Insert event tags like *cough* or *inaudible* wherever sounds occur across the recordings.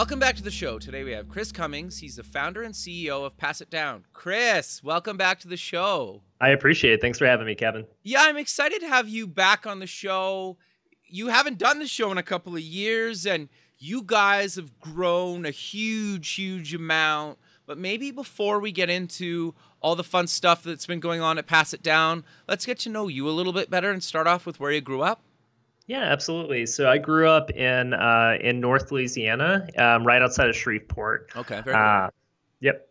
Welcome back to the show. Today we have Chris Cummings. He's the founder and CEO of Pass It Down. Chris, welcome back to the show. I appreciate it. Thanks for having me, Kevin. Yeah, I'm excited to have you back on the show. You haven't done the show in a couple of years, and you guys have grown a huge, huge amount. But maybe before we get into all the fun stuff that's been going on at Pass It Down, let's get to know you a little bit better and start off with where you grew up. Yeah, absolutely. So I grew up in uh, in North Louisiana, um, right outside of Shreveport. Okay, very uh, cool. Yep.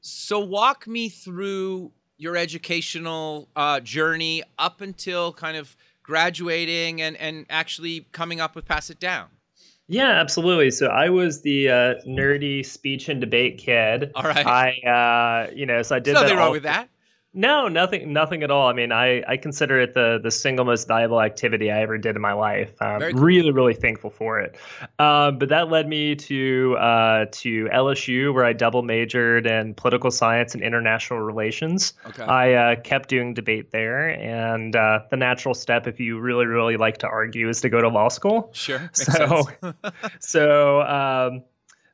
So walk me through your educational uh, journey up until kind of graduating and and actually coming up with Pass It Down. Yeah, absolutely. So I was the uh, nerdy speech and debate kid. All right. I, uh, you know, so I did. There's nothing wrong with that. No, nothing, nothing at all. I mean, I, I consider it the the single most valuable activity I ever did in my life. Um, cool. Really, really thankful for it. Um, but that led me to uh, to LSU, where I double majored in political science and international relations. Okay. I uh, kept doing debate there, and uh, the natural step, if you really, really like to argue, is to go to law school. Sure. *laughs* so, *laughs* so. Um,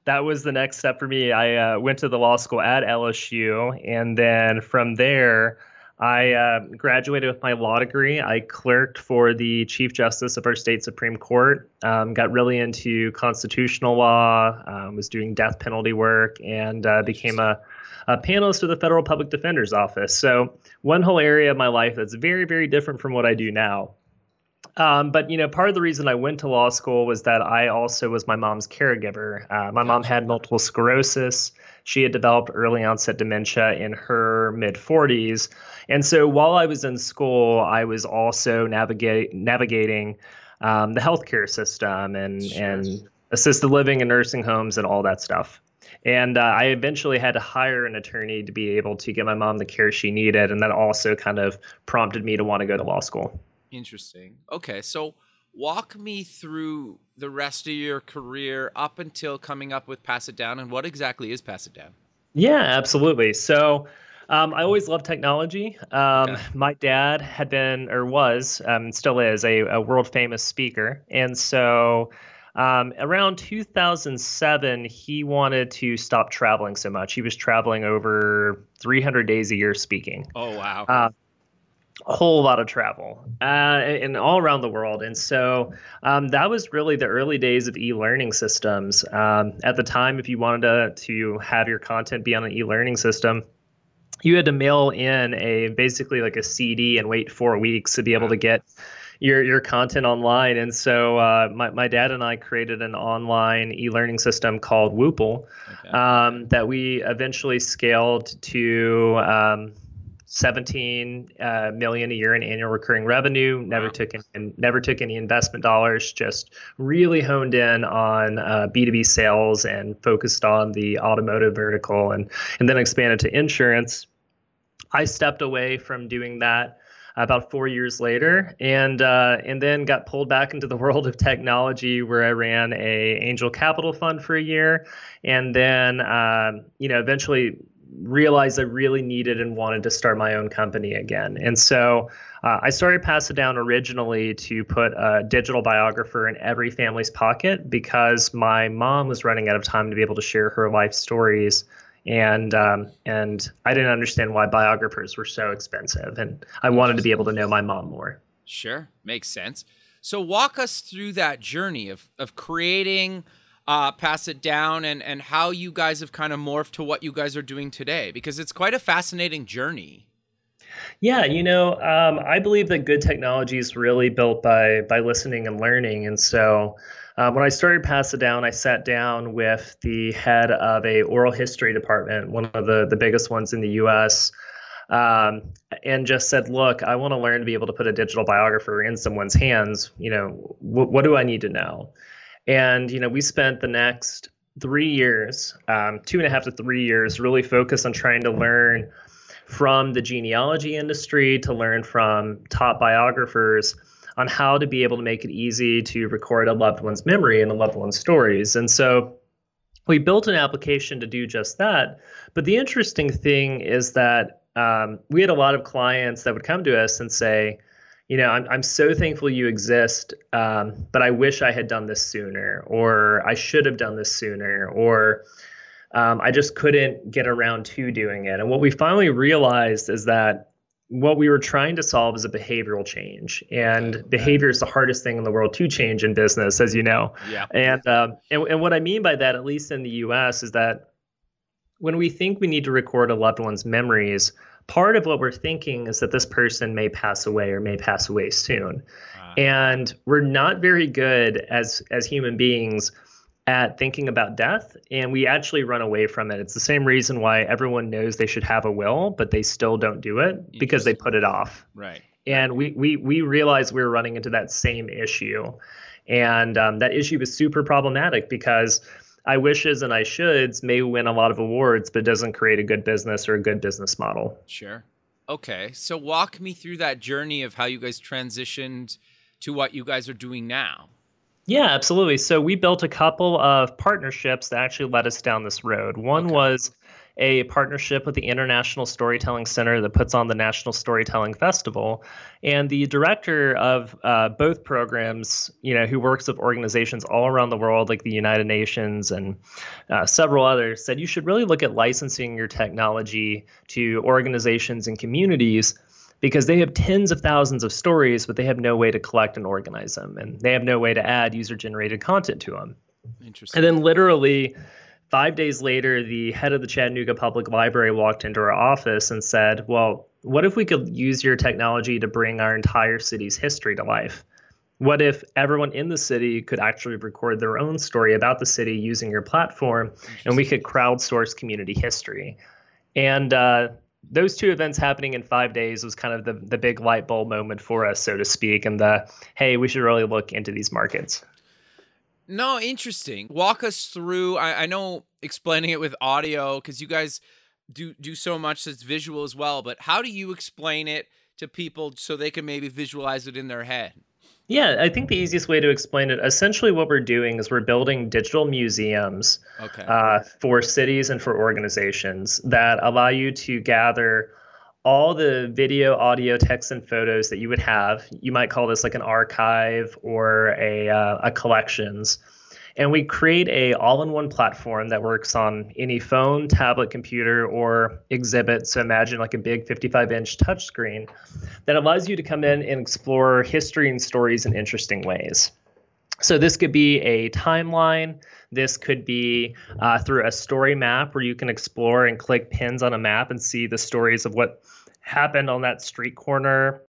that was the next step for me. I uh, went to the law school at LSU, and then from there, I uh, graduated with my law degree. I clerked for the Chief Justice of our state Supreme Court. Um, got really into constitutional law. Um, was doing death penalty work, and uh, became a, a panelist with the Federal Public Defender's Office. So one whole area of my life that's very, very different from what I do now. Um, but you know, part of the reason I went to law school was that I also was my mom's caregiver. Uh, my mom had multiple sclerosis. She had developed early onset dementia in her mid 40s, and so while I was in school, I was also navigate navigating um, the healthcare system and sure. and assisted living and nursing homes and all that stuff. And uh, I eventually had to hire an attorney to be able to get my mom the care she needed, and that also kind of prompted me to want to go to law school. Interesting. Okay, so walk me through the rest of your career up until coming up with Pass It Down, and what exactly is Pass It Down? Yeah, absolutely. So. Um, I always loved technology. Um, okay. My dad had been, or was, um, still is, a, a world famous speaker. And so um, around 2007, he wanted to stop traveling so much. He was traveling over 300 days a year speaking. Oh, wow. Uh, a whole lot of travel uh, and all around the world. And so um, that was really the early days of e-learning systems. Um, at the time, if you wanted to, to have your content be on an e-learning system, you had to mail in a basically like a CD and wait four weeks to be able to get your your content online. And so uh, my my dad and I created an online e-learning system called Whoople okay. um, that we eventually scaled to. 17 uh, million a year in annual recurring revenue. Never wow. took in, never took any investment dollars. Just really honed in on uh, B2B sales and focused on the automotive vertical, and and then expanded to insurance. I stepped away from doing that about four years later, and uh, and then got pulled back into the *laughs* world of technology, where I ran a angel capital fund for a year, and then um, you know eventually realized I really needed and wanted to start my own company again. And so uh, I started Pass It Down originally to put a digital biographer in every family's pocket because my mom was running out of time to be able to share her life stories. And um, and I didn't understand why biographers were so expensive, and I wanted to be able to know my mom more. Sure, makes sense. So walk us through that journey of of creating uh, pass it down and and how you guys have kind of morphed to what you guys are doing today because it's quite a fascinating journey. Yeah, you know, um, I believe that good technology is really built by by listening and learning, and so. Um, when I started Pass It Down, I sat down with the head of a oral history department, one of the, the biggest ones in the U.S., um, and just said, "Look, I want to learn to be able to put a digital biographer in someone's hands. You know, wh- what do I need to know?" And you know, we spent the next three years, um, two and a half to three years, really focused on trying to learn from the genealogy industry, to learn from top biographers on how to be able to make it easy to record a loved one's memory and a loved one's stories. And so we built an application to do just that. But the interesting thing is that um, we had a lot of clients that would come to us and say, you know, I'm, I'm so thankful you exist, um, but I wish I had done this sooner, or I should have done this sooner, or um, I just couldn't get around to doing it. And what we finally realized is that what we were trying to solve is a behavioral change, and behavior is the hardest thing in the world to change in business, as you know. Yeah. And um, and, and what I mean by that, at least in the U.S., is that when we think we need to record a loved one's memories, part of what we're thinking is that this person may pass away or may pass away soon. And we're not very good as as human beings at thinking about death and we actually run away from it. It's the same reason why everyone knows they should have a will but they still don't do it because they put it off. Right. And we we we realized we were running into that same issue. And um, that issue was super problematic because I wishes and I shoulds may win a lot of awards, but doesn't create a good business or a good business model. Sure. Okay. So walk me through that journey of how you guys transitioned to what you guys are doing now. Yeah, absolutely. So we built a couple of partnerships that actually led us down this road. One okay. was a partnership with the International Storytelling Center that puts on the National Storytelling Festival. And the director of uh, both programs, you know, who works with organizations all around the world, like the United Nations and uh, several others, said you should really look at licensing your technology to organizations and communities because they have tens of thousands of stories, but they have no way to collect and organize them, and they have no way to add user generated content to them. Interesting. And then literally Five days later, the head of the Chattanooga Public Library walked into our office and said, Well, what if we could use your technology to bring our entire city's history to life? What if everyone in the city could actually record their own story about the city using your platform and we could crowdsource community history? And uh, those two events happening in five days was kind of the, the big light bulb moment for us, so to speak, and the hey, we should really look into these markets. No, interesting. Walk us through. I, I know explaining it with audio because you guys do do so much that's visual as well. But how do you explain it to people so they can maybe visualize it in their head? Yeah, I think the easiest way to explain it, essentially, what we're doing is we're building digital museums okay. uh, for cities and for organizations that allow you to gather all the video, audio, text, and photos that you would have. You might call this like an archive or a, uh, a collections. And we create a all-in-one platform that works on any phone, tablet, computer, or exhibit. So imagine like a big 55-inch touchscreen that allows you to come in and explore history and stories in interesting ways. So this could be a timeline. This could be uh, through a story map where you can explore and click pins on a map and see the stories of what happened on that street corner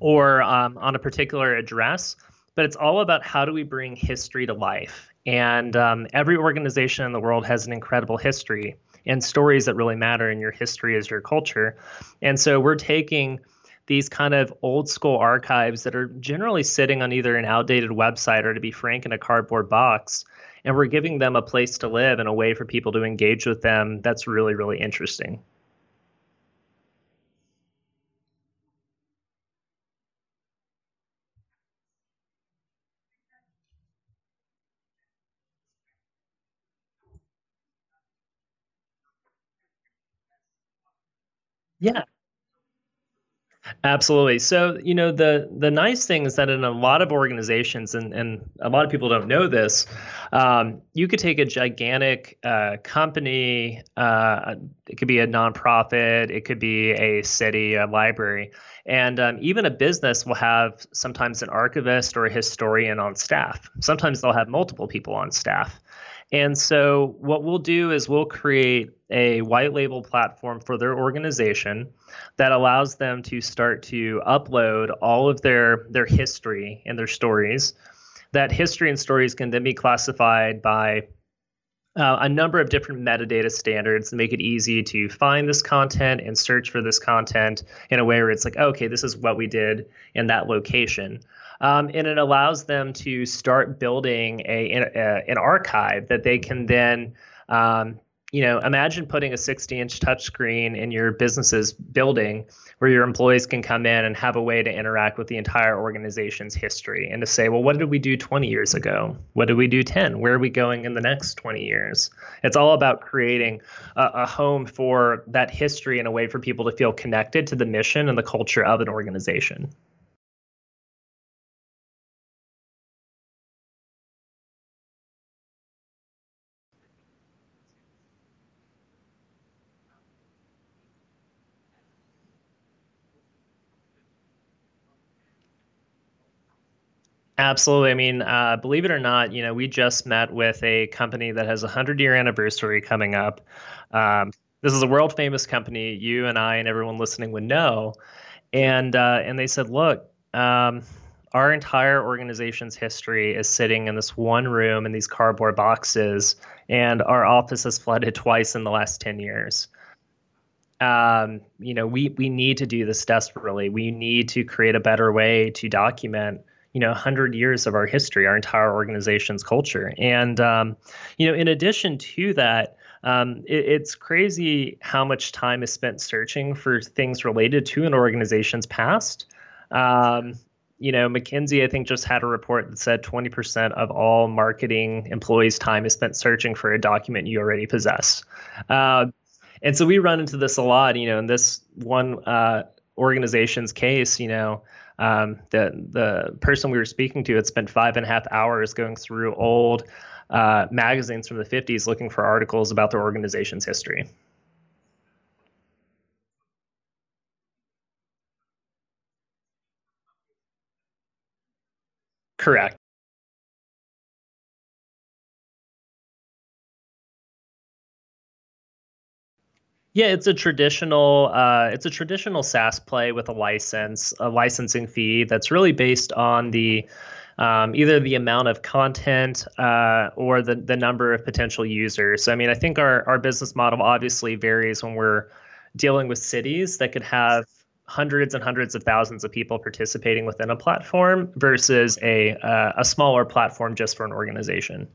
or um, on a particular address, but it's all about how do we bring history to life. And um, every organization in the world has an incredible history and stories that really matter, and your history is your culture. And so we're taking these kind of old school archives that are generally sitting on either an outdated website or, to be frank, in a cardboard box. And we're giving them a place to live and a way for people to engage with them that's really, really interesting. Yeah. Absolutely. So, you know, the the nice thing is that in a lot of organizations, and, and a lot of people don't know this, um, you could take a gigantic uh, company, uh, it could be a nonprofit, it could be a city, a library, and um, even a business will have sometimes an archivist or a historian on staff. Sometimes they'll have multiple people on staff. And so, what we'll do is we'll create a white label platform for their organization that allows them to start to upload all of their their history and their stories. That history and stories can then be classified by uh, a number of different metadata standards to make it easy to find this content and search for this content in a way where it's like, okay, this is what we did in that location. Um, and it allows them to start building a, a an archive that they can then um, you know, imagine putting a 60 inch touchscreen in your business's building where your employees can come in and have a way to interact with the entire organization's history and to say, well, what did we do 20 years ago? What did we do 10? Where are we going in the next 20 years? It's all about creating a, a home for that history and a way for people to feel connected to the mission and the culture of an organization. Absolutely. I mean, uh, believe it or not, you know, we just met with a company that has a hundred year anniversary coming up. Um, this is a world famous company. You and I and everyone listening would know, and uh, and they said, look, um, our entire organization's history is sitting in this one room in these cardboard boxes, and our office has flooded twice in the last ten years. Um, you know, we we need to do this desperately. We need to create a better way to document you know 100 years of our history our entire organization's culture. And um, you know in addition to that um, it, it's crazy how much time is spent searching for things related to an organization's past. Um, you know mckinsey i think just had a report that said 20% of all marketing employees time is spent searching for a document you already possess. Uh, and so we run into this a lot you know in this one uh, organization's case you know um, the the person we were speaking to had spent five and a half hours going through old uh, magazines from the 50s looking for articles about their organization's history. Correct. Yeah, it's a traditional uh, it's a traditional SaaS play with a license, a licensing fee that's really based on the um, either the amount of content uh, or the the number of potential users. So, I mean, I think our our business model obviously varies when we're dealing with cities that could have hundreds and hundreds of thousands of people participating within a platform versus a uh, a smaller platform just for an organization.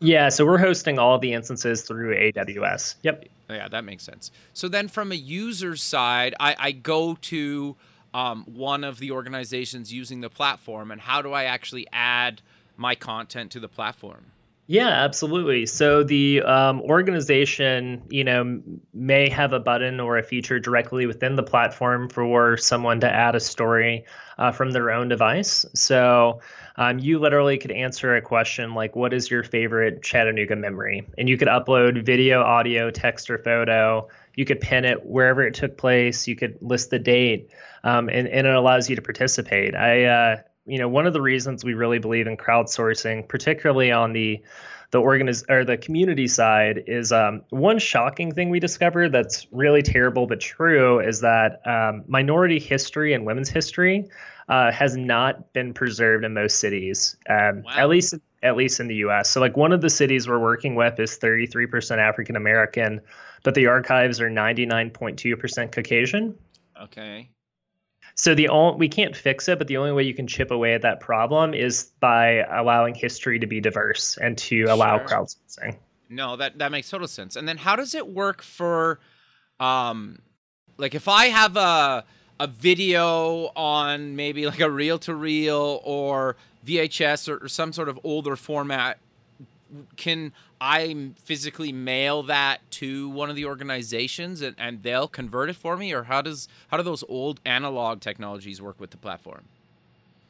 Yeah, so we're hosting all the instances through AWS. Yep. Yeah, that makes sense. So then from a user side, I, I go to um, one of the organizations using the platform, and how do I actually add my content to the platform? Yeah, absolutely. So the um, organization, you know, may have a button or a feature directly within the platform for someone to add a story uh, from their own device. So um, you literally could answer a question like, "What is your favorite Chattanooga memory?" And you could upload video, audio, text, or photo. You could pin it wherever it took place. You could list the date, um, and, and it allows you to participate. I uh, you know one of the reasons we really believe in crowdsourcing particularly on the the organiz- or the community side is um, one shocking thing we discovered that's really terrible but true is that um, minority history and women's history uh, has not been preserved in most cities um, wow. at least at least in the US so like one of the cities we're working with is 33% African American but the archives are 99.2% Caucasian okay so the only we can't fix it, but the only way you can chip away at that problem is by allowing history to be diverse and to allow crowdsourcing. No, that that makes total sense. And then how does it work for um like if I have a a video on maybe like a reel to reel or VHS or, or some sort of older format can I physically mail that to one of the organizations and, and they'll convert it for me, or how does how do those old analog technologies work with the platform?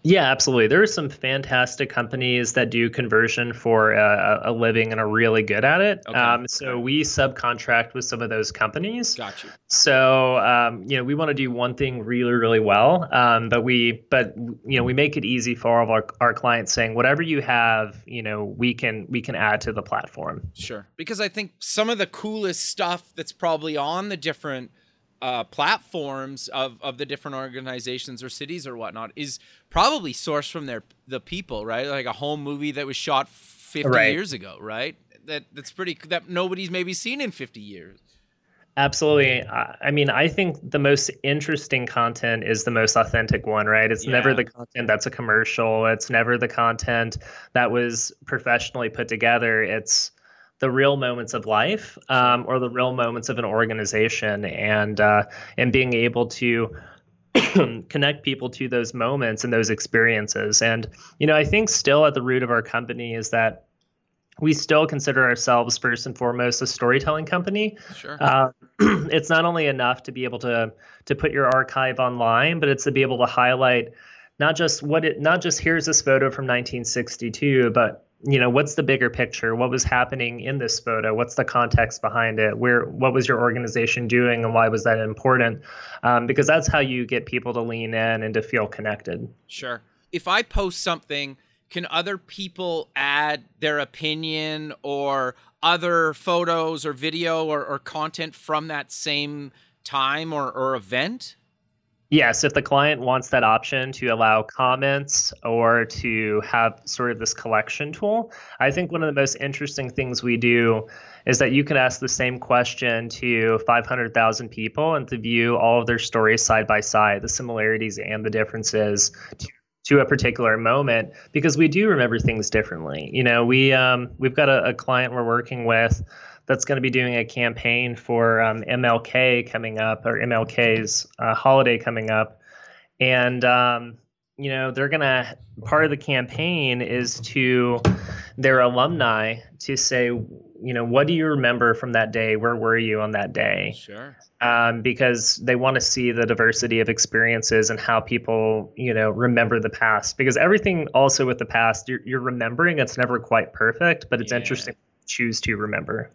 Yeah, absolutely. There are some fantastic companies that do conversion for a, a living and are really good at it. Okay. Um, so we subcontract with some of those companies. Got you. So um, you know we want to do one thing really really well, um, but we but you know we make it easy for all of our, our clients, saying whatever you have, you know we can we can add to the platform. Sure, because I think some of the coolest stuff that's probably on the different uh, platforms of, of the different organizations or cities or whatnot is probably sourced from their the people, right? Like a home movie that was shot 50 Right. years ago, right? That that's pretty that nobody's maybe seen in 50 years. Absolutely. I I mean, I think the most interesting content is the most authentic one, right? It's never the content that's a commercial. It's never the content that was professionally put together. It's the real moments of life um, or the real moments of an organization and uh, and being able to *clears throat* connect people to those moments and those experiences. And, you know, I think still at the root of our company is that we still consider ourselves first and foremost a storytelling company. Sure. Uh, *clears throat* it's not only enough to be able to to put your archive online, but it's to be able to highlight not just what it not just here's this photo from 1962, but you know what's the bigger picture? What was happening in this photo? What's the context behind it? Where what was your organization doing and why was that important? Um, because that's how you get people to lean in and to feel connected. Sure. If I post something, can other people add their opinion or other photos or video or, or content from that same time or, or event? Yes, if the client wants that option to allow comments or to have sort of this collection tool, I think one of the most interesting things we do is that you can ask the same question to 500,000 people and to view all of their stories side by side, the similarities and the differences to, a particular moment, because we do remember things differently. You know, we um, we've got a, a client we're working with that's going to be doing a campaign for um, MLK coming up or MLK's uh, holiday coming up, and um, you know they're going to part of the campaign is to their alumni to say, you know, what do you remember from that day? Where were you on that day? Sure. um, because they want to see the diversity of experiences and how people, you know, remember the past. Because everything also with the past, you're, you're remembering. It's never quite perfect, but it's Yeah. interesting to choose to remember.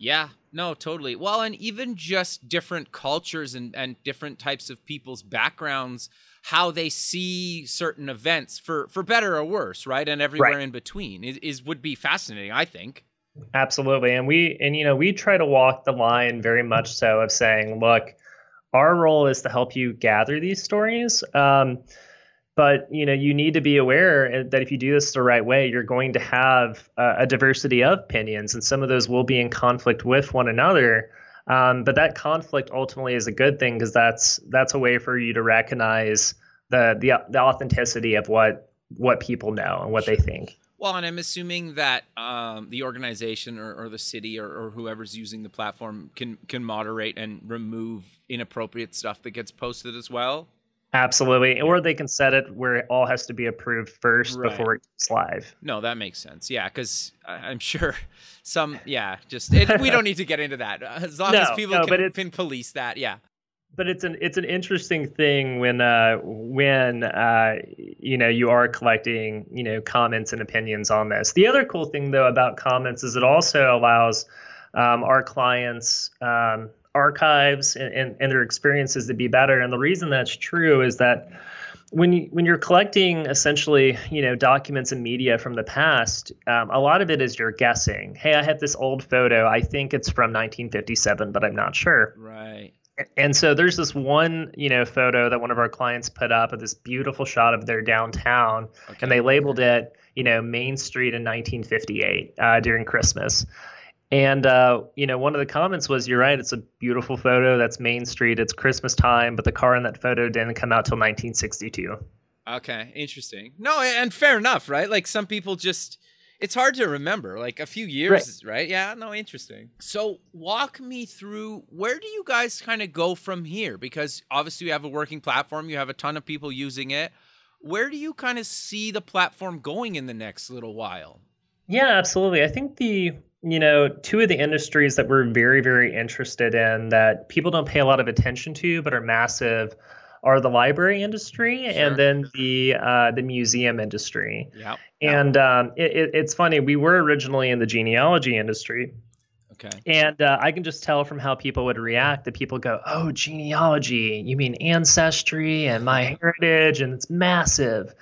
Yeah, no, totally. Well, and even just different cultures and, and different types of people's backgrounds, how they see certain events for, for better or worse, right? And everywhere Right. in between is, is would be fascinating, I think. Absolutely. And we, and, you know, we try to walk the line very much so of saying, look, our role is to help you gather these stories. Um, but you know you need to be aware that if you do this the right way you're going to have uh, a diversity of opinions and some of those will be in conflict with one another. Um, but that conflict ultimately is a good thing because that's that's a way for you to recognize the, the the authenticity of what what people know and what they think. Well, and I'm assuming that um, the organization or, or the city or, or whoever's using the platform can can moderate and remove inappropriate stuff that gets posted as well. Absolutely or they can set it where it all has to be approved first Right. before it's live No, that makes sense. Yeah, because I'm sure *laughs* some. Yeah, just *laughs* it, we don't need to get into that *laughs* as long as people no, can, it's- can police that. Yeah. but it's an it's an interesting thing when uh, when uh, you know you are collecting you know comments and opinions on this. The other cool thing though about comments is it also allows um, our clients um, archives and, and, and their experiences to be better. And the reason that's true is that when you when you're collecting essentially you know documents and media from the past, um, a lot of it is you're guessing. Hey, I have this old photo. I think it's from 1957, but I'm not sure Right. and so there's this one you know photo that one of our clients put up of this beautiful shot of their downtown Okay. and they labeled it you know main street in 1958 uh, during christmas and uh, you know one of the comments was you're right it's a beautiful photo that's main street it's christmas time but the car in that photo didn't come out till 1962 Okay. Interesting. No, and fair enough, right? Like some people just. It's hard to remember, like a few years, right? Yeah, no, interesting. So, walk me through where do you guys kind of go from here? Because obviously, you have a working platform, you have a ton of people using it. Where do you kind of see the platform going in the next little while? Yeah, absolutely. I think the you know two of the industries that we're very very interested in that people don't pay a lot of attention to but are massive are the library industry Sure. and then the uh, the museum industry. Yeah. And um, it, it, it's funny. We were originally in the genealogy industry, Okay. and uh, I can just tell from how people would react that people go, "Oh, genealogy? You mean ancestry and my *laughs* heritage, and it's massive."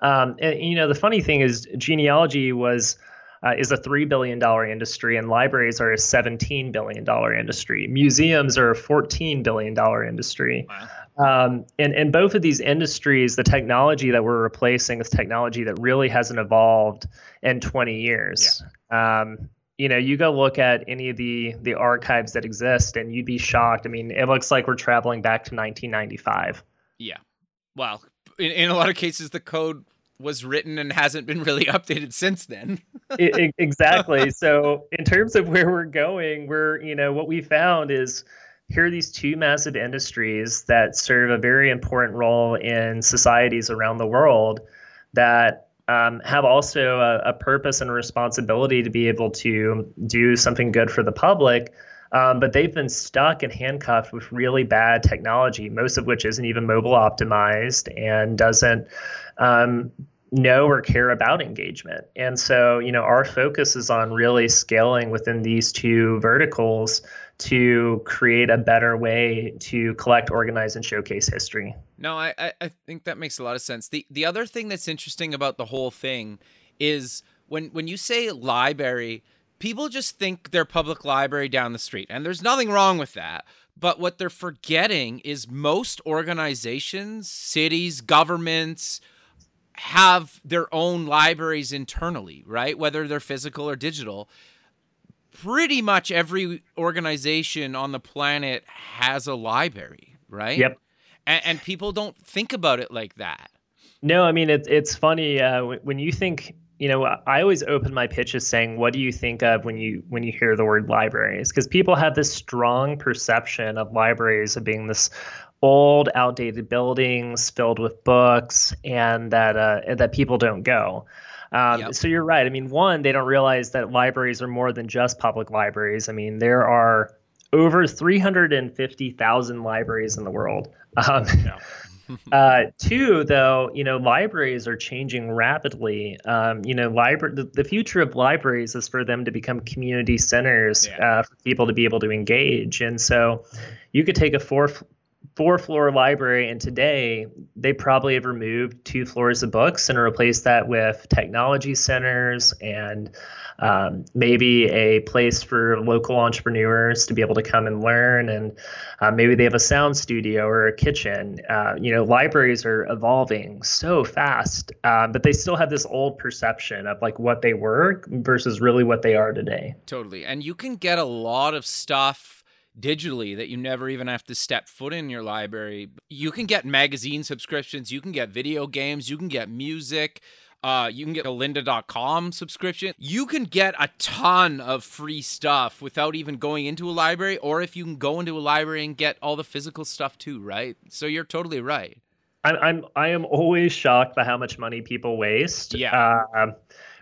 Um, and you know, the funny thing is, genealogy was uh, is a $3 billion industry, and libraries are a $17 billion industry. Museums are a $14 billion industry. Wow. Um, and, and both of these industries, the technology that we're replacing is technology that really hasn't evolved in 20 years. Yeah. Um, you know, you go look at any of the the archives that exist, and you'd be shocked. I mean, it looks like we're traveling back to 1995. Yeah. Well, in, in a lot of cases, the code was written and hasn't been really *laughs* updated since then. it, *laughs* exactly. So, in terms of where we're going, we're you know what we found is here are these two massive industries that serve a very important role in societies around the world that um, have also a, a, purpose and a responsibility to be able to do something good for the public. Um, but they've been stuck and handcuffed with really bad technology, most of which isn't even mobile optimized and doesn't um, know or care about engagement. And so, you know, our focus is on really scaling within these two verticals to create a better way to collect, organize, and showcase history. No, I, I think that makes a lot of sense. The the other thing that's interesting about the whole thing is when when you say library, people just think they're public library down the street, and there's nothing wrong with that. But what they're forgetting is most organizations, cities, governments, have their own libraries internally, right? Whether they're physical or digital. Pretty much every organization on the planet has a library, right? Yep. And, and people don't think about it like that. No, I mean it's it's funny uh, when you think. You know, I always open my pitches saying, "What do you think of when you when you hear the word libraries?" Because people have this strong perception of libraries of being this old, outdated buildings filled with books, and that uh, that people don't go. Um, yep. So you're right. I mean, one, they don't realize that libraries are more than just public libraries. I mean, there are over 350,000 libraries in the world. *laughs* Um, yeah. uh, two, though, you know, libraries are changing rapidly. Um, you know, library the, the, future of libraries is for them to become community centers yeah. uh, for people to be able to engage. And so, you could take a four four floor library and today they probably have removed two floors of books and replaced that with technology centers and um, maybe a place for local entrepreneurs to be able to come and learn and uh, maybe they have a sound studio or a kitchen. Uh, you know libraries are evolving so fast uh, but they still have this old perception of like what they were versus really what they are today. Totally. And you can get a lot of stuff digitally that you never even have to step foot in your library. You can get magazine subscriptions, you can get video games, you can get music. Uh, you can get a lynda.com subscription. You can get a ton of free stuff without even going into a library, or if you can go into a library and get all the physical stuff too, right? So you're totally right. I'm I'm I am always shocked by how much money people waste. Yeah. Uh,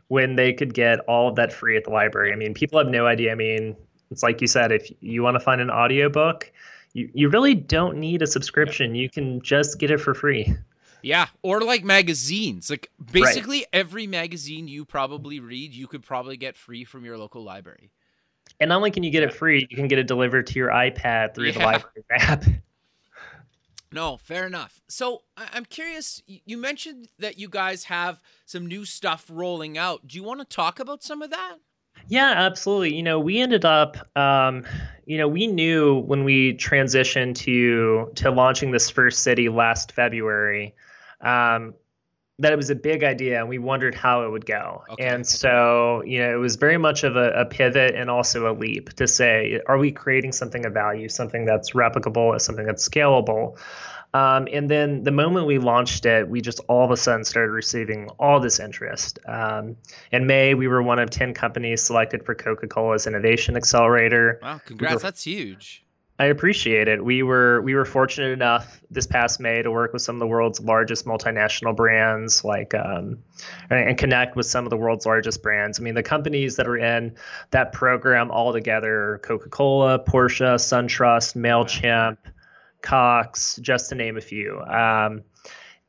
when they could get all of that free at the library. I mean, people have no idea. I mean, it's like you said, if you want to find an audiobook, you, you really don't need a subscription. You can just get it for free. Yeah, or like magazines. Like basically right. every magazine you probably read, you could probably get free from your local library. And not only can you get it free, you can get it delivered to your iPad through yeah. the *laughs* library app. *laughs* No, fair enough. So I'm curious. You mentioned that you guys have some new stuff rolling out. Do you want to talk about some of that? Yeah, absolutely. You know, we ended up, um, you know, we knew when we transitioned to to launching this first city last February um, that it was a big idea, and we wondered how it would go. Okay. And so, you know, it was very much of a, a pivot and also a leap to say, are we creating something of value, something that's replicable, something that's scalable? Um, and then the moment we launched it, we just all of a sudden started receiving all this interest. Um, in May, we were one of 10 companies selected for Coca Cola's Innovation Accelerator. Wow, congrats. We were, That's huge. I appreciate it. We were we were fortunate enough this past May to work with some of the world's largest multinational brands, like um, and connect with some of the world's largest brands. I mean, the companies that are in that program all together: Coca Cola, Porsche, SunTrust, Mailchimp. Cox, just to name a few. Um,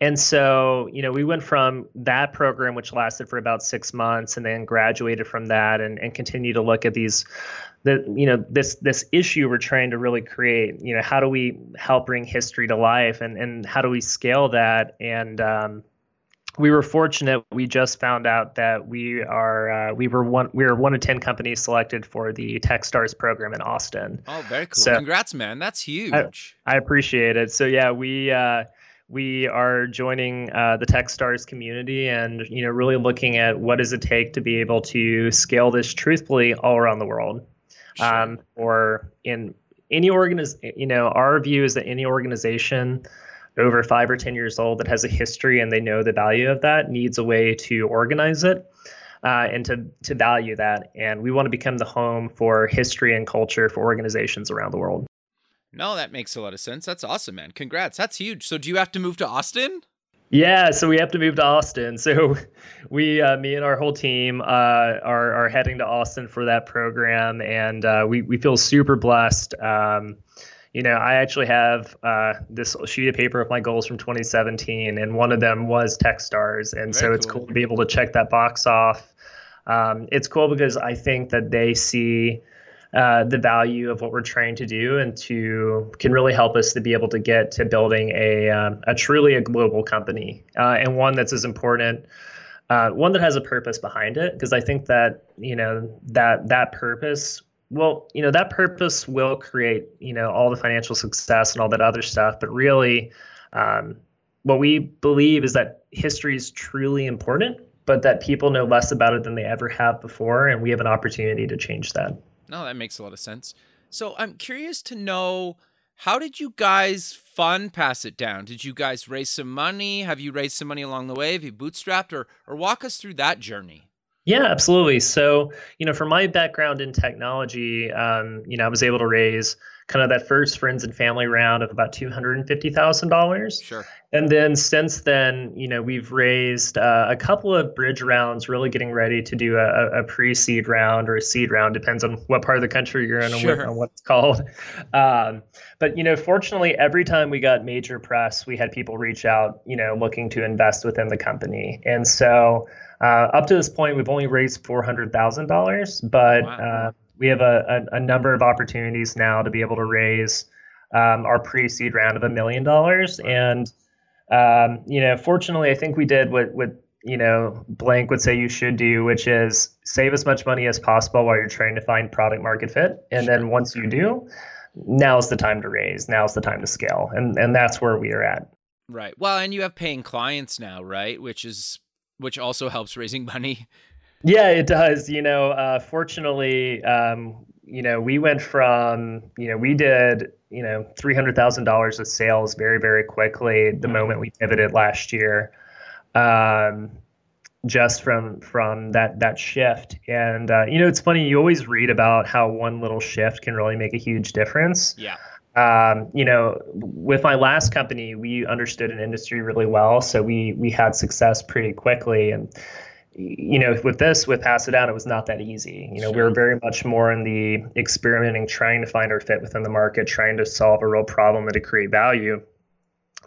and so, you know, we went from that program, which lasted for about six months, and then graduated from that, and, and continue to look at these, the you know, this this issue we're trying to really create. You know, how do we help bring history to life, and and how do we scale that? And um, we were fortunate. We just found out that we are uh, we were one we were one of ten companies selected for the TechStars program in Austin. Oh, very cool! So, Congrats, man. That's huge. I, I, appreciate it. So yeah, we uh, we are joining uh, the TechStars community, and you know, really looking at what does it take to be able to scale this truthfully all around the world. Sure. Um, or in any organiz, you know, our view is that any organization over five or 10 years old that has a history and they know the value of that needs a way to organize it uh, and to, to value that. And we want to become the home for history and culture for organizations around the world. No, that makes a lot of sense. That's awesome, man. Congrats. That's huge. So, do you have to move to Austin? Yeah, so we have to move to Austin. So *laughs* we, uh, me and our whole team, uh, are are heading to Austin for that program, and uh, we we feel super blessed. Um, you know, I actually have uh, this sheet of paper of my goals from 2017, and one of them was TechStars, and Very so it's cool. cool. to be able to check that box off. Um, it's cool because I think that they see uh, the value of what we're trying to do, and to can really help us to be able to get to building a um, a truly a global company, uh, and one that's as important. Uh, one that has a purpose behind it, because I think that you know that that purpose well, you know, that purpose will create, you know, all the financial success and all that other stuff. But really, um, what we believe is that history is truly important, but that people know less about it than they ever have before. And we have an opportunity to change that. No, that makes a lot of sense. So I'm curious to know how did you guys fund pass it down? Did you guys raise some money? Have you raised some money along the way? Have you bootstrapped or or walk us through that journey? Yeah, absolutely. So, you know, from my background in technology, um, you know, I was able to raise kind of that first friends and family round of about two hundred and fifty thousand dollars. Sure. And then since then, you know, we've raised uh, a couple of bridge rounds, really getting ready to do a, a, pre-seed round or a seed round, depends on what part of the country you're in sure. and what, it's called. Um, but you know, fortunately, every time we got major press, we had people reach out, you know, looking to invest within the company, and so. Uh, up to this point, we've only raised four hundred thousand dollars, but wow. uh, we have a, a, a, number of opportunities now to be able to raise um, our pre-seed round of a million dollars. And um, you know, fortunately, I think we did what what you know Blank would say you should do, which is save as much money as possible while you're trying to find product market fit, and sure. then once you do, now's the time to raise. Now's the time to scale, and and that's where we are at. Right. Well, and you have paying clients now, right? Which is which also helps raising *laughs* money. Yeah, it does. You know, uh, fortunately, um, you know, we went from, you know, we did, you know, three hundred thousand dollars of sales very, very quickly the mm-hmm. moment we pivoted last year, um, just from from that that shift. And uh, you know, it's funny. You always read about how one little shift can really make a huge difference. Yeah um, you know, with my last company, we understood an industry really well, so we we had success pretty quickly. And you know, with this, with Pass It Down, it was not that easy. You know, sure. we were very much more in the experimenting, trying to find our fit within the market, trying to solve a real problem and to create value.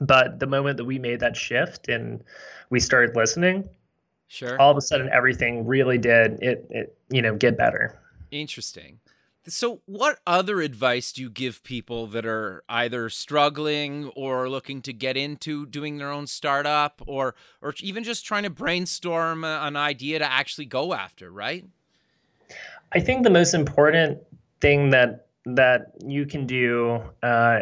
But the moment that we made that shift and we started listening, sure, all of a sudden everything really did it, it you know, get better. Interesting. So, what other advice do you give people that are either struggling or looking to get into doing their own startup, or or even just trying to brainstorm an idea to actually go after? Right. I think the most important thing that that you can do, uh,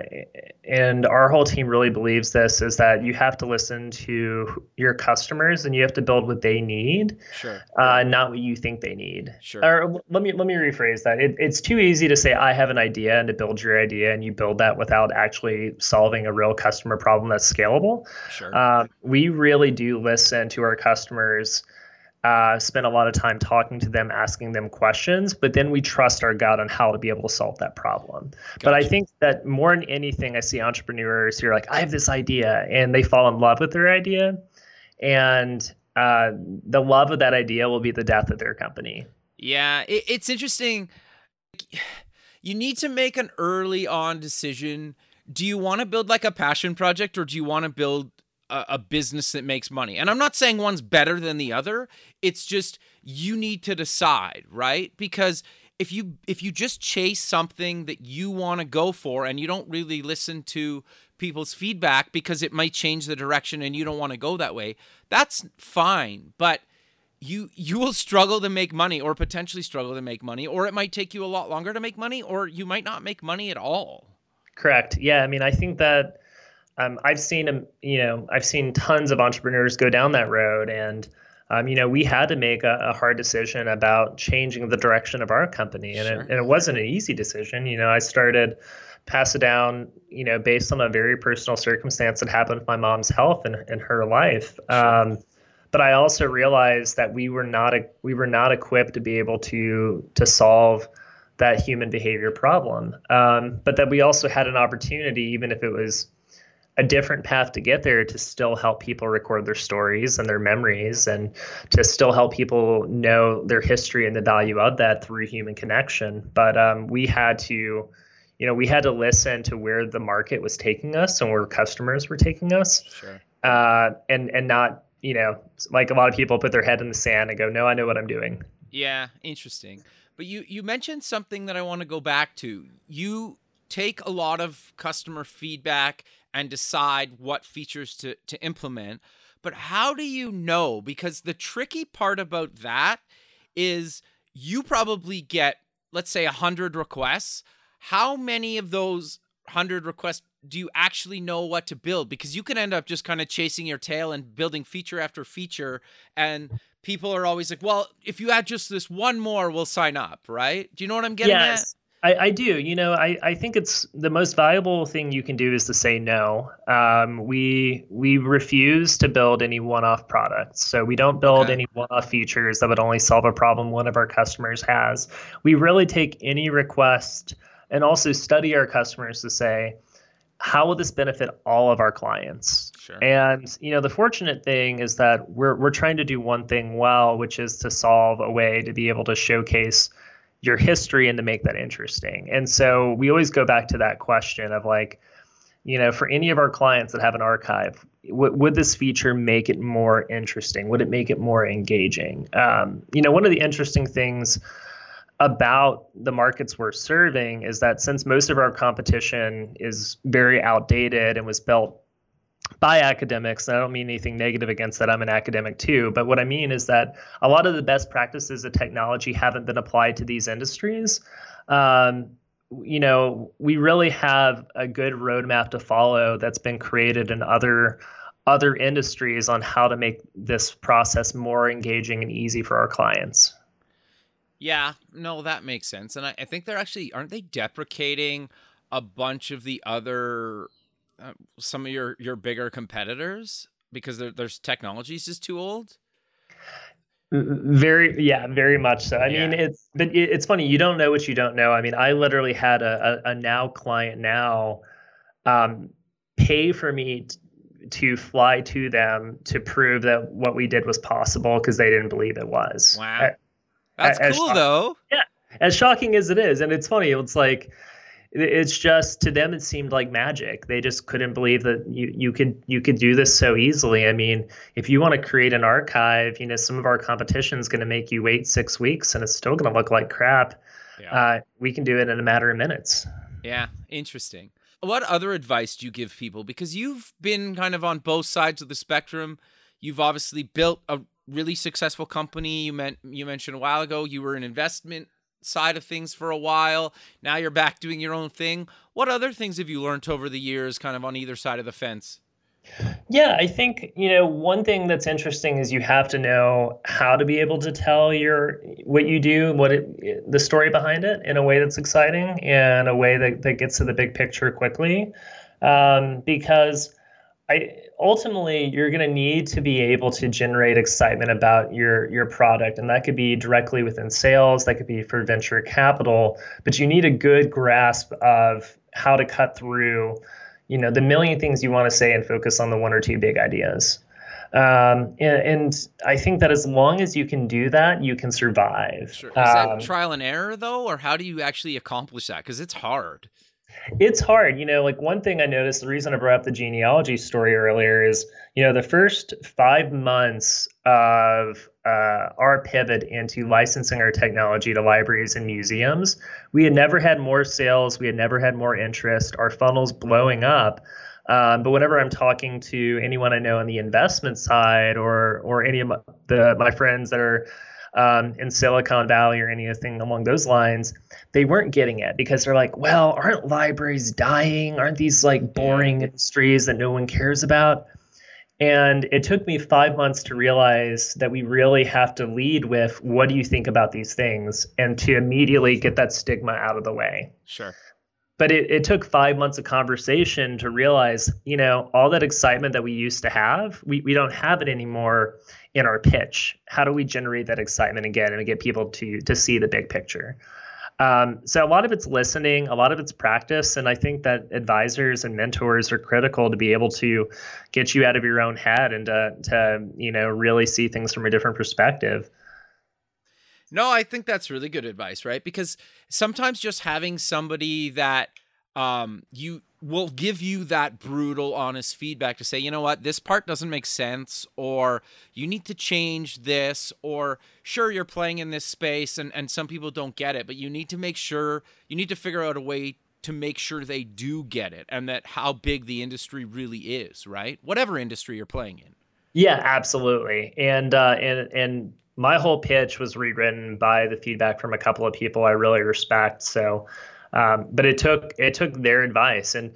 and our whole team really believes this, is that you have to listen to your customers and you have to build what they need, sure. uh, not what you think they need. Sure. Or let me let me rephrase that. It, it's too easy to say I have an idea and to build your idea, and you build that without actually solving a real customer problem that's scalable. Sure. Uh, we really do listen to our customers uh, spend a lot of time talking to them, asking them questions, but then we trust our gut on how to be able to solve that problem. Gotcha. But I think that more than anything, I see entrepreneurs who are like, I have this idea, and they fall in love with their idea. And uh, the love of that idea will be the death of their company. Yeah, it, it's interesting. You need to make an early on decision. Do you want to build like a passion project or do you want to build a, a business that makes money. And I'm not saying one's better than the other. It's just you need to decide, right? Because if you if you just chase something that you want to go for and you don't really listen to people's feedback because it might change the direction and you don't want to go that way, that's fine. But you you will struggle to make money or potentially struggle to make money or it might take you a lot longer to make money or you might not make money at all. Correct. Yeah, I mean, I think that um, I've seen um, you know I've seen tons of entrepreneurs go down that road and um, you know, we had to make a, a, hard decision about changing the direction of our company, and, sure. it, and it wasn't an easy decision. You know, I started pass it down, you know, based on a very personal circumstance that happened with my mom's health and, and her life. Um, but I also realized that we were not a, we were not equipped to be able to to solve that human behavior problem. Um, but that we also had an opportunity, even if it was a different path to get there to still help people record their stories and their memories and to still help people know their history and the value of that through human connection. But um, we had to you know we had to listen to where the market was taking us and where customers were taking us. Sure. uh, and and not you know like a lot of people put their head in the sand and go no i know what i'm doing. Yeah interesting. But you you mentioned something that i want to go back to. You take a lot of customer feedback and decide what features to, to implement. But how do you know? Because the tricky part about that is you probably get, let's say, 100 requests. How many of those 100 requests do you actually know what to build? Because you can end up just kind of chasing your tail and building feature after feature. And people are always like, well, if you add just this one more, we'll sign up, right? Do you know what I'm getting yes. at? I, I do. You know, I, I think it's the most valuable thing you can do is to say no. Um, we we refuse to build any one-off products, so we don't build okay. any one-off features that would only solve a problem one of our customers has. We really take any request and also study our customers to say, how will this benefit all of our clients? Sure. And you know, the fortunate thing is that we're we're trying to do one thing well, which is to solve a way to be able to showcase your history and to make that interesting. And so we always go back to that question of like, you know, for any of our clients that have an archive, w- would this feature make it more interesting? Would it make it more engaging? Um, you know, one of the interesting things about the markets we're serving is that since most of our competition is very outdated and was built by academics. And I don't mean anything negative against that. I'm an academic too. But what I mean is that a lot of the best practices of technology haven't been applied to these industries. Um, you know, we really have a good roadmap to follow that's been created in other other industries on how to make this process more engaging and easy for our clients. Yeah, no, that makes sense. And I, I think they're actually aren't they deprecating a bunch of the other uh, some of your your bigger competitors because their their technology is just too old? Very, yeah, very much so. I yeah. mean, it's but it's funny. You don't know what you don't know. I mean, I literally had a a, a now client now um, pay for me t- to fly to them to prove that what we did was possible because they didn't believe it was. Wow, that's cool though. Yeah, as shocking as it is, and it's funny. It's like it's just to them it seemed like magic. They just couldn't believe that you, you could you could do this so easily. I mean if you want to create an archive you know some of our competition is going to make you wait six weeks and it's still going to look like crap. Yeah. uh, we can do it in a matter of minutes. Yeah interesting. What other advice do you give people? Because you've been kind of on both sides of the spectrum. You've obviously built a really successful company. You meant you mentioned a while ago you were an investment side of things for a while. Now you're back doing your own thing. What other things have you learned over the years, kind of on either side of the fence? Yeah, I think, you know, one thing that's interesting is you have to know how to be able to tell your what you do, what it the story behind it in a way that's exciting and a way that, that gets to the big picture quickly. Um, because I ultimately you're going to need to be able to generate excitement about your your product and that could be directly within sales that could be for venture capital but you need a good grasp of how to cut through you know the million things you want to say and focus on the one or two big ideas um, and, and, I think that as long as you can do that, you can survive. Sure. Is um, that trial and error though, or how do you actually accomplish that? Because it's hard it's hard you know like one thing i noticed the reason i brought up the genealogy story earlier is you know the first five months of uh, our pivot into licensing our technology to libraries and museums. We had never had more sales. We had never had more interest. Our funnel's blowing up. Um, but whenever I'm talking to anyone I know on the investment side or or any of my, the my friends that are um, in Silicon Valley or anything along those lines, they weren't getting it because they're like, well, aren't libraries dying? Aren't these like boring industries that no one cares about? And it took me five months to realize that we really have to lead with what do you think about these things and to immediately get that stigma out of the way. Sure but it, it took five months of conversation to realize, you know, all that excitement that we used to have, we, we don't have it anymore in our pitch. How do we generate that excitement again and get people to to see the big picture? Um, so a lot of it's listening, a lot of it's practice, and I think that advisors and mentors are critical to be able to get you out of your own head and to, to you know really see things from a different perspective. No, I think that's really good advice, right? Because sometimes just having somebody that um, you will give you that brutal, honest feedback to say, you know what, this part doesn't make sense, or you need to change this, or sure, you're playing in this space and, and some people don't get it, but you need to make sure, you need to figure out a way to make sure they do get it and that how big the industry really is, right? Whatever industry you're playing in. Yeah, absolutely. And uh, and and my whole pitch was rewritten by the feedback from a couple of people I really respect. So, um, but it took it took their advice and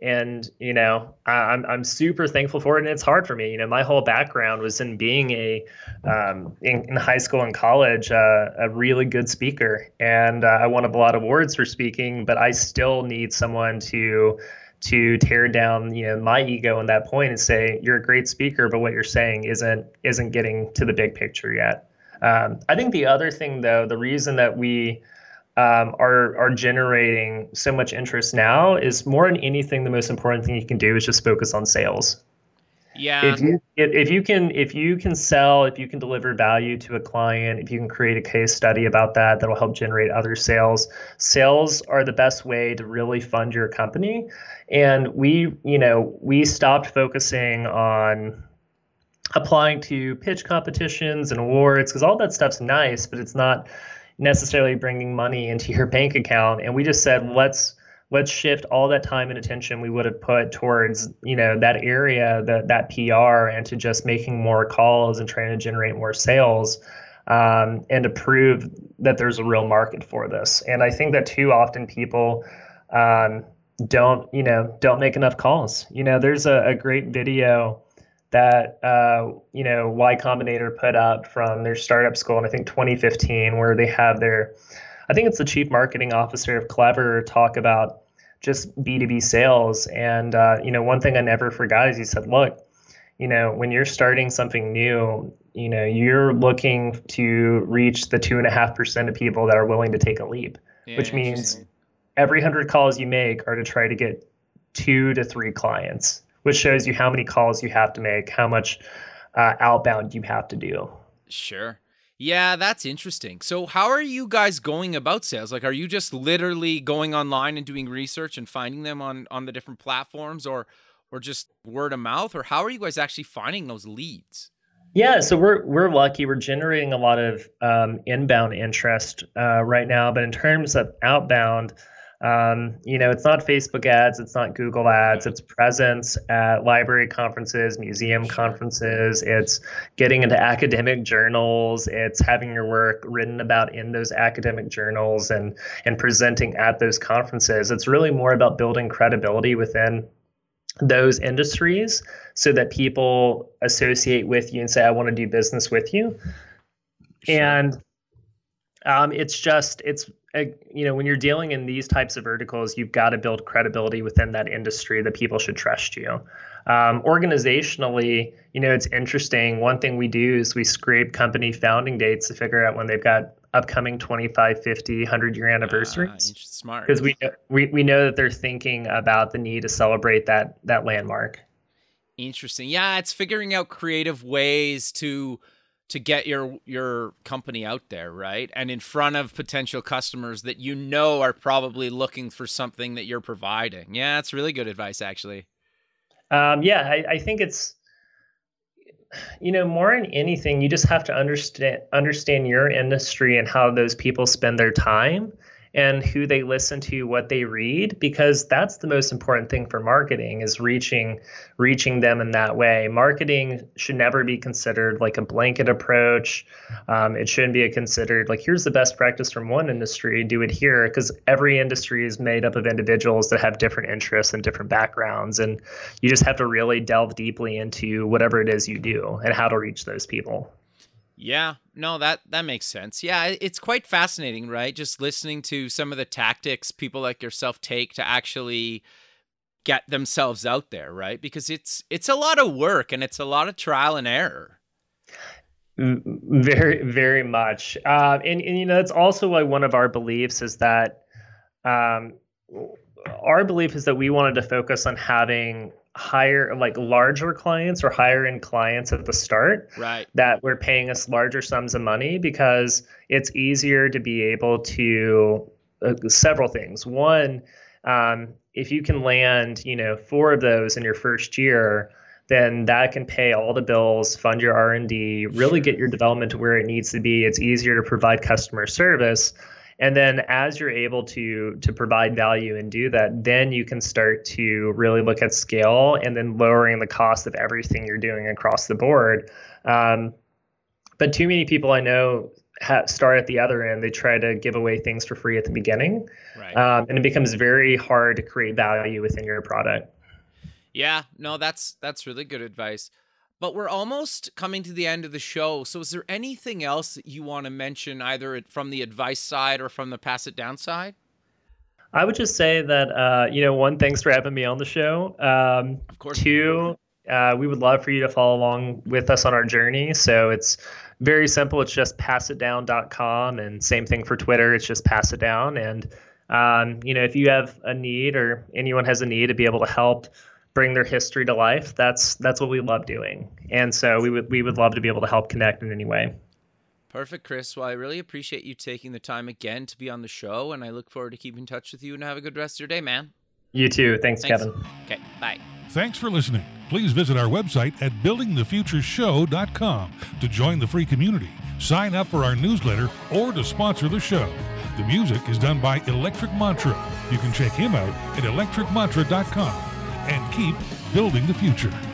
and you know I'm I'm super thankful for it. And it's hard for me. You know, my whole background was in being a um, in, in, high school and college uh, a really good speaker, and uh, I won a lot of awards for speaking. But I still need someone to to tear down you know my ego in that point and say you're a great speaker but what you're saying isn't isn't getting to the big picture yet um, i think the other thing though the reason that we um, are are generating so much interest now is more than anything the most important thing you can do is just focus on sales yeah. If you if, if you can if you can sell, if you can deliver value to a client, if you can create a case study about that that'll help generate other sales. Sales are the best way to really fund your company. And we, you know, we stopped focusing on applying to pitch competitions and awards because all that stuff's nice, but it's not necessarily bringing money *laughs* into your bank account. And we just said, let's let's shift all that time and attention we would have put towards you know that area that that pr and to just making more calls and trying to generate more sales um, and to prove that there's a real market for this and i think that too often people um, don't you know don't make enough calls you know there's a, a great video that uh, you know y combinator put up from their startup school in i think 2015 where they have their I think it's the chief marketing officer of Clever talk about just B2B sales. And, uh, you know, one thing I never forgot is he said, look, you know, when you're starting something new, you know, you're looking to reach the two and a half percent of people that are willing to take a leap, yeah, which means every hundred calls you make are to try to get two to three clients, which shows you how many calls you have to make, how much uh, outbound you have to do. Sure. Yeah, that's interesting. So, how are you guys going about sales? Like, are you just literally going online and doing research and finding them on on the different platforms, or or just word of mouth, or how are you guys actually finding those leads? Yeah, so we're we're lucky. We're generating a lot of um, inbound interest uh, right now, but in terms of outbound, um, you know, it's not Facebook ads, it's not Google ads, it's presence at library conferences, museum conferences, it's getting into academic journals, it's having your work written about in those academic journals and and presenting at those conferences. It's really more about building credibility within those industries so that people associate with you and say, I want to do business with you. Sure. And um, it's just it's you know when you're dealing in these types of verticals you've got to build credibility within that industry that people should trust you. Um, organizationally you know it's interesting. One thing we do is we scrape company founding dates to figure out when they've got upcoming 25 50 100 year anniversaries. uh, smart. Because we, we we know that they're thinking about the need to celebrate that that landmark. Interesting. Yeah it's figuring out creative ways to to get your your company out there, right? And in front of potential customers that you know are probably looking for something that you're providing. Yeah, that's really good advice actually. Um, yeah, I, I think it's you know, more than anything, you just have to understand understand your industry and how those people spend their time and who they listen to, what they read, because that's the most important thing for marketing is reaching reaching them in that way. Marketing should never be considered like a blanket approach. Um, it shouldn't be considered like here's the best practice from one industry, do it here, because every industry is made up of individuals that have different interests and different backgrounds, and you just have to really delve deeply into whatever it is you do and how to reach those people. Yeah, no, that that makes sense. Yeah, it's quite fascinating, right? Just listening to some of the tactics people like yourself take to actually get themselves out there, right? Because it's it's a lot of work and it's a lot of trial and error. Very, very much. Uh, and, and you know, it's also why one of our beliefs is that um, our belief is that we wanted to focus on having higher like larger clients or higher end clients at the start right. that were paying us larger sums of money because it's easier to be able to uh, several things. One um, if you can land you know four of those in your first year then that can pay all the bills fund your r&d really get your development to where it needs to be. It's easier to provide customer service and then as you're able to to provide value and do that then you can start to really look at scale and then lowering the cost of everything you're doing across the board. Um, but too many people i know start at the other end. They try to give away things for free at the beginning right. um, and it becomes very hard to create value within your product. Yeah no that's that's really good advice but we're almost coming to the end of the show. So, is there anything else that you want to mention, either from the advice side or from the pass it down side? I would just say that, uh, you know, one, thanks for having me on the show. Um, of course. Two, uh, we would love for you to follow along with us on our journey. So it's very simple. It's just passitdown.com. And same thing for Twitter. It's just pass it down. And, um, you know, if you have a need or anyone has a need to be able to help bring their history to life, that's that's what we love doing. And so we would we would love to be able to help connect in any way. Perfect, Chris. Well, I really appreciate you taking the time again to be on the show, and I look forward to keeping in touch with you and have a good rest of your day, man. You too. Thanks, Thanks. Kevin. Okay, bye. Thanks for listening. Please visit our website at buildingthefutureshow.com to join the free community, sign up for our newsletter, or to sponsor the show. The music is done by Electric Mantra. You can check him out at electricmantra.com and keep building the future.